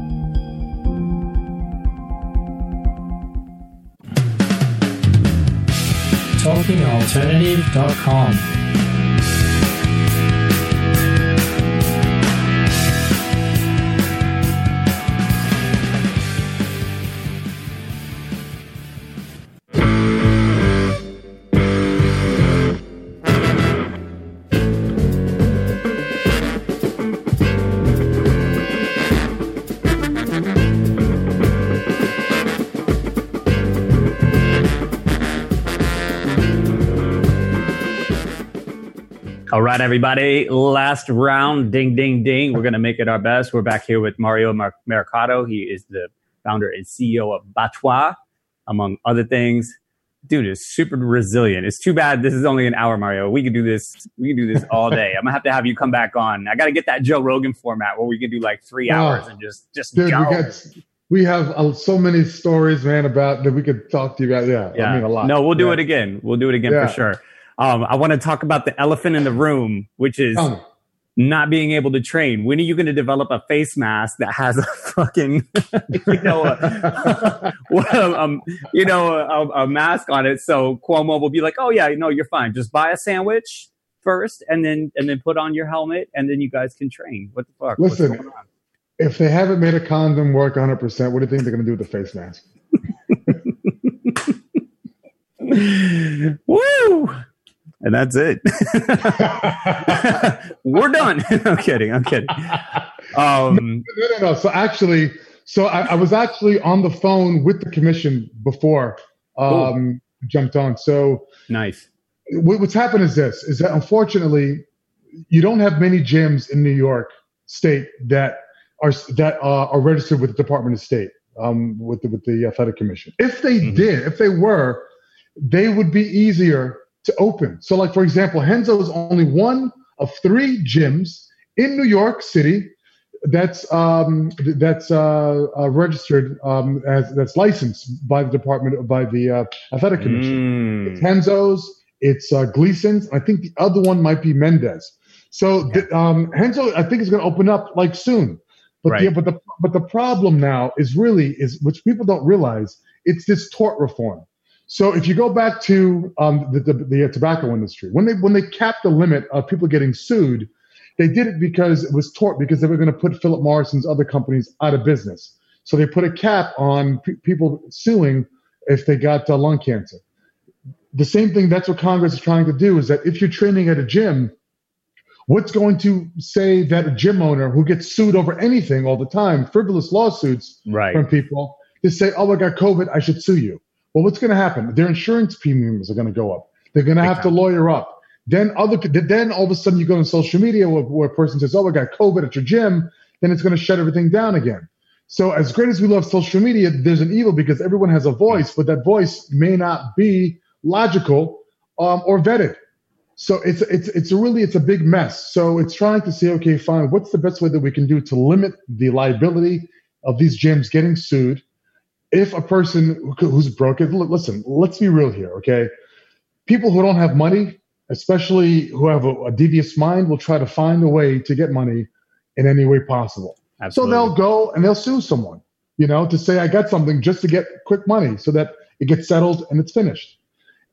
talkingalternative.com. right, everybody. Last round. Ding, ding, ding. We're going to make it our best. We're back here with Mario Mar- Mercado. He is the founder and CEO of BATS-TOI, among other things. Dude is super resilient. It's too bad this is only an hour, Mario. We could do this. We can do this all day. I'm gonna have to have you come back on. I got to get that Joe Rogan format where we can do like three Oh, hours and just just Dude, go. we got we have uh, so many stories, man, about that we could talk to you about. Yeah, Yeah. I mean a lot. No, we'll do Yeah. it again. We'll do it again Yeah. for sure. Um, I want to talk about the elephant in the room, which is Um, not being able to train. When are you going to develop a face mask that has a fucking, you know, a, um, you know, a, a mask on it? So Cuomo will be like, "Oh yeah, no, you're fine. Just buy a sandwich first, and then and then put on your helmet, and then you guys can train." What the fuck? What's Listen, going on? if they haven't made a condom work 100, percent what do you think they're going to do with the face mask? Woo! And that's it. We're done. I'm kidding. I'm kidding. Um, No, no, no. So actually, so I, I was actually on the phone with the commission before um, jumped on. So nice. what, what's happened is this: is that unfortunately, you don't have many gyms in New York State that are that uh, are registered with the Department of State, um, with the, with the Athletic Commission. If they did, if they were, they would be easier to open. So, like for example, Renzo is only one of three gyms in New York City that's um, that's uh, uh, registered um, as that's licensed by the department by the uh, athletic commission. Mm. It's Renzo's, it's uh, Gleason's. I think the other one might be Mendez. So th- um, Renzo, I think is going to open up like soon. But the, but the but the problem now is really is which people don't realize it's this tort reform. So if you go back to um, the, the, the tobacco industry, when they when they capped the limit of people getting sued, they did it because it was tort because they were going to put Philip Morrison's other companies out of business. So they put a cap on pe- people suing if they got uh, lung cancer. The same thing. That's what Congress is trying to do. Is that if you're training at a gym, what's going to say that a gym owner who gets sued over anything all the time, frivolous lawsuits Right. from people, to say, "Oh, I got COVID, I should sue you." Well, what's going to happen? Their insurance premiums are going to go up. They're going to have to lawyer up. Then other, then all of a sudden you go on social media where, where a person says, "Oh, I got COVID at your gym," then it's going to shut everything down again. So as great as we love social media, there's an evil because everyone has a voice, but that voice may not be logical um, or vetted. So it's it's it's really it's a big mess. So it's trying to say, okay, fine, what's the best way that we can do to limit the liability of these gyms getting sued? If a person who's broken, look, listen, let's be real here, okay? People who don't have money, especially who have a, a devious mind, will try to find a way to get money in any way possible. Absolutely. So they'll go and they'll sue someone, you know, to say I got something just to get quick money so that it gets settled and it's finished.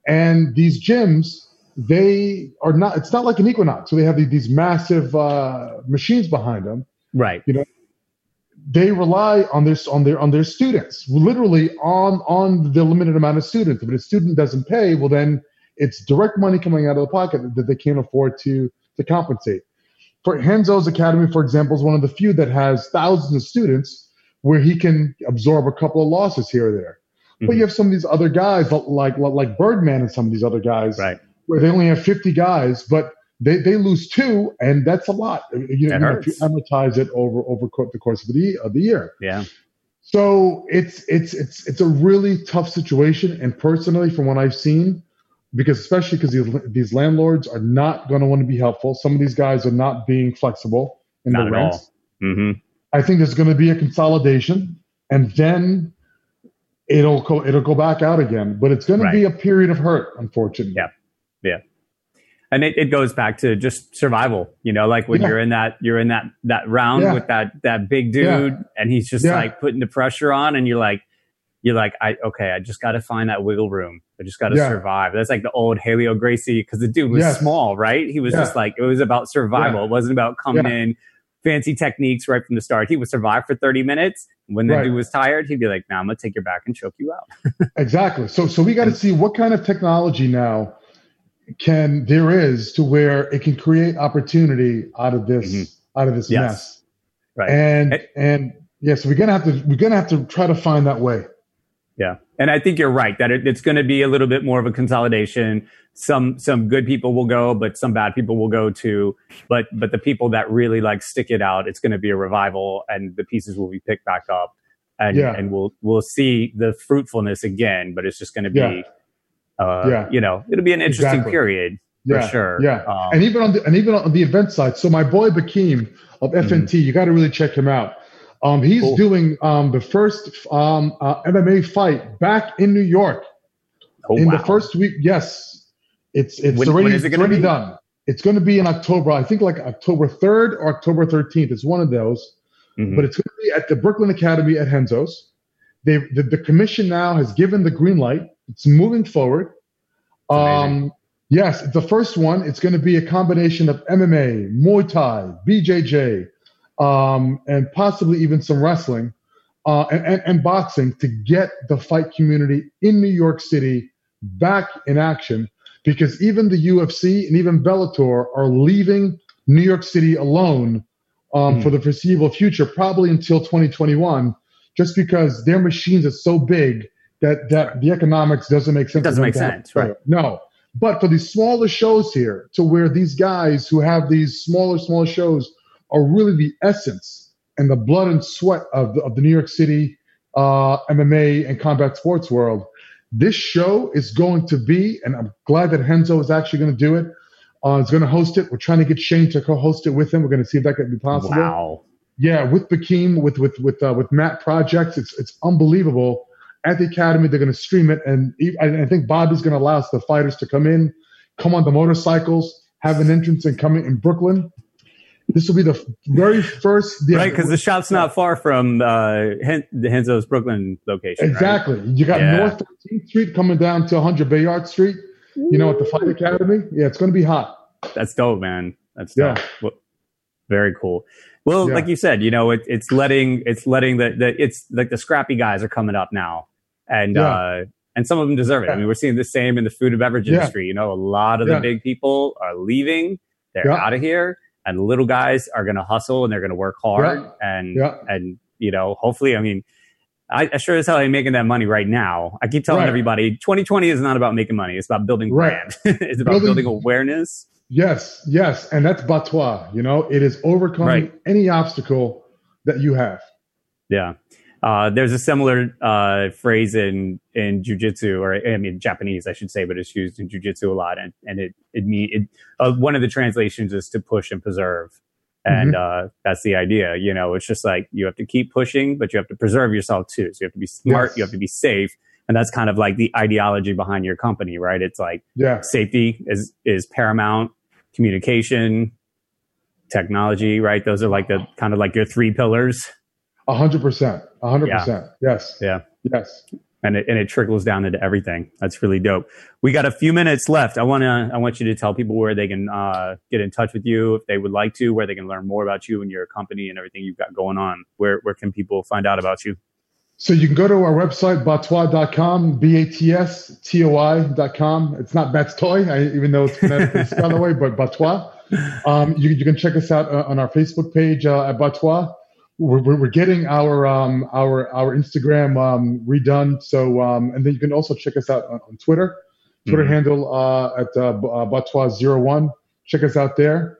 And these gyms, they are not, it's not like an Equinox. So they have these, these massive uh, machines behind them. Right. You know, they rely on their, on their, on their students, literally on, on the limited amount of students. If a student doesn't pay, well, then it's direct money coming out of the pocket that they can't afford to, to compensate. For Renzo's Academy, for example, is one of the few that has thousands of students where he can absorb a couple of losses here or there. But mm-hmm. you have some of these other guys like like like Birdman and some of these other guys, Right. where they only have 50 guys, but they, they lose two, and that's a lot. You, you know, if you amortize it over over the course of the of the year. Yeah. So it's it's it's it's a really tough situation, and personally, from what I've seen, because especially because these these landlords are not going to want to be helpful. Some of these guys are not being flexible in Not the at rents. all. hmm I think there's going to be a consolidation, and then it'll go it'll go back out again. But it's going to be a period of hurt, unfortunately. Yeah, yeah. And it, it goes back to just survival, you know, like when Yeah. you're in that you're in that that round Yeah. with that that big dude, Yeah. and he's just like putting the pressure on, and you're like, you're like, I okay, I just got to find that wiggle room. I just got to Yeah. survive. That's like the old Helio Gracie because the dude was Yes. small, right? He was just like it was about survival. It wasn't about coming in fancy techniques right from the start. He would survive for 30 minutes. When the Right. dude was tired, he'd be like, "Now I'm gonna take your back and choke you out." Exactly. So so we got to see what kind of technology now can there is to where it can create opportunity out of this out of this Mm-hmm. Yes. mess. Right. And and yes, we're gonna have to we're gonna have to try to find that way. Yeah, and I think you're right that it, it's going to be a little bit more of a consolidation. Some some good people will go, but some bad people will go too. But but the people that really like stick it out, it's going to be a revival, and the pieces will be picked back up, and Yeah. and we'll we'll see the fruitfulness again. But it's just going to be, Yeah. Uh, Yeah. you know, it'll be an interesting Exactly. period Yeah, for sure. Yeah, Um, and even on the and even on the event side. So my boy Bakeem of FNT, you got to really check him out. Um, he's Cool. doing um, the first um, uh, MMA fight back in New York oh, in wow. the first week. Yes, it's it's When- already when it it's already be? done. It's going to be in October. I think like October third or October thirteenth. It's one of those. Mhm. But it's going to be at the Brooklyn Academy at Renzo's. They the, the commission now has given the green light. It's moving forward. Um, yes, the first one. It's going to be a combination of MMA, Muay Thai, BJJ, um, and possibly even some wrestling uh, and, and, and boxing to get the fight community in New York City back in action. Because even the UFC and even Bellator are leaving New York City alone um, Mhm. for the foreseeable future, probably until 2021, just because their machines are so big that that the economics doesn't make sense. It doesn't make sense, right. No, but for these smaller shows here, to where these guys who have these smaller, smaller shows are really the essence and the blood and sweat of the, of the New York City uh, MMA and combat sports world. This show is going to be, and I'm glad that Renzo is actually going to do it. Uh, is going to host it. We're trying to get Shane to co-host it with him. We're going to see if that can be possible. wow. Yeah, with Bakeem, with with with uh, with Matt Projects, it's it's unbelievable. At the academy, they're going to stream it, and I think Bobby's going to allow us the fighters to come in, come on the motorcycles, have an entrance, and come in in Brooklyn. This will be the very first. yeah, Right, because the shop's not far from uh, Hen- the Renzo's Brooklyn location. right? Exactly. You got Yeah. North 13th Street coming down to 100 Bayard Street. You know, at the Fight Academy. Yeah, it's going to be hot. That's dope, man. That's Yeah. dope. Very cool. Well, Yeah. like you said, you know, it, it's letting it's letting the, the it's like the scrappy guys are coming up now, and Yeah. uh, and some of them deserve it. I mean, we're seeing the same in the food and beverage industry. You know, a lot of the big people are leaving; they're out of here, and the little guys are going to hustle and they're going to work hard, and and you know, hopefully, I mean. I, I sure as hell ain't making that money right now. I keep telling Right. everybody, 2020 is not about making money. It's about building Right. brand. it's about Building- building awareness. Yes, yes. And that's BATS-TOI. You know, it is overcoming Right. any obstacle that you have. Yeah. Uh, there's a similar uh, phrase in in jujitsu, or I mean Japanese, I should say, but it's used in jujitsu a lot, and and it it mean it. Uh, one of the translations is to push and preserve, and uh, that's the idea. You know, it's just like you have to keep pushing, but you have to preserve yourself too. So you have to be smart, Yes. you have to be safe, and that's kind of like the ideology behind your company, right? It's like Yeah. safety is is paramount, communication, technology, right? Those are like the kind of like your three pillars. A hundred percent. A hundred percent. Yes. Yeah. Yes. and it, and it trickles down into everything. That's really dope. We got a few minutes left. I want to I want you to tell people where they can uh, get in touch with you if they would like to, where they can learn more about you and your company and everything you've got going on. Where where can people find out about you? So you can go to our website, batoi.com, B-A-T-S-T-O-I.com. It's not Bat's Toy, I, even though it's phonetically spelled that way, but BATS-TOI. Um, you, you can check us out uh, on our Facebook page uh, at BATS-TOI. We're, we're, getting our um, our our Instagram um, redone. So um, and then you can also check us out on, on Twitter. Twitter Mhm. handle uh, at uh, uh, BATS-TOI01. check us out there.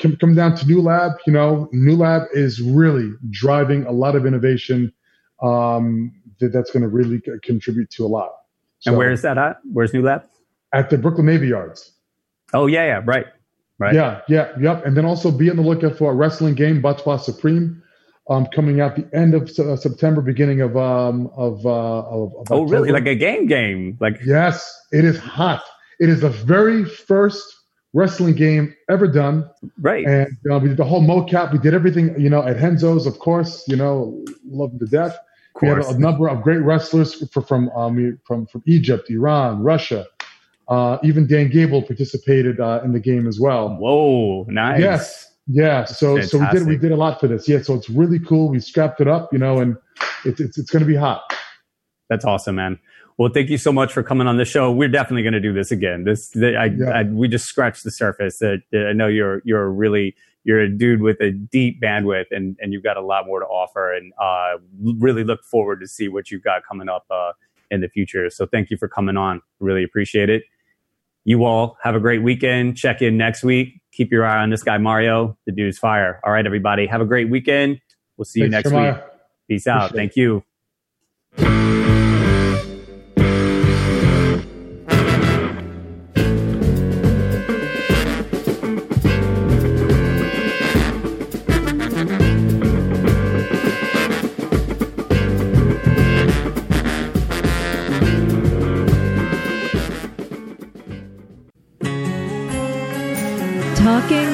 Come, come down to New Lab. You know, New Lab is really driving a lot of innovation um, that, that's going to really contribute to a lot. and where is that at? Where's New Lab? At the Brooklyn Navy Yards. Oh yeah, yeah, right, right. Yeah, yeah, yep. And then also be on the lookout for a wrestling game, Batwa Supreme, um, coming out the end of uh, September, beginning of um of uh of, of Oh really? Like a game game? Like Yes, it is hot. It is the very first wrestling game ever done. Right. And uh, we did the whole mocap. We did everything, you know, at Renzo's, of course, you know, love them to death. We had a, number of great wrestlers for, from um, from from Egypt, Iran, Russia. Uh, even Dan Gable participated uh, in the game as well. Whoa, nice. Yes. Yeah. So so we did we did a lot for this. Yeah. So it's really cool. We strapped it up, you know, and it's it's, it's going to be hot. That's awesome, man. Well, thank you so much for coming on the show. We're definitely going to do this again. This, the, I, Yeah. I, we just scratched the surface. Uh, I know you're, you're a really, you're a dude with a deep bandwidth, and and you've got a lot more to offer. And uh, really look forward to see what you've got coming up uh, in the future. So thank you for coming on. Really appreciate it. You all have a great weekend. Check in next week. Keep your eye on this guy Mario. The dude's fire. All right, everybody. Have a great weekend. We'll see you Thanks, next Jeremiah. week. Peace out. Appreciate. Thank you.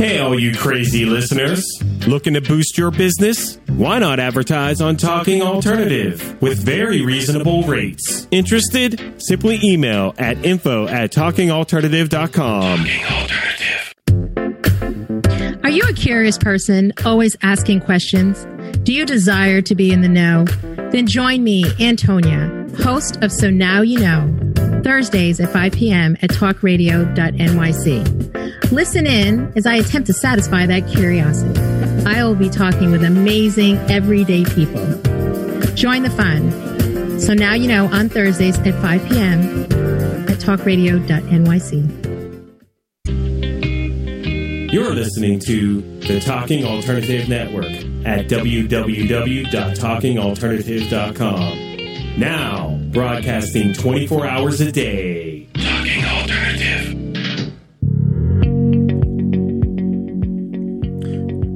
Hey, all you crazy listeners. Looking to boost your business? Why not advertise on Talking Alternative with very reasonable rates? Interested? Simply email at info at talkingalternative.com. Are you a curious person, always asking questions? Do you desire to be in the know? Then join me, Antonia, host of So Now You Know, Thursdays at 5 p.m. at talkradio.nyc. Listen in as I attempt to satisfy that curiosity. I will be talking with amazing, everyday people. Join the fun. So Now You Know on Thursdays at 5 p.m. at talkradio.nyc. You're listening to the Talking Alternative Network at www.talkingalternative.com. Now, broadcasting 24 hours a day.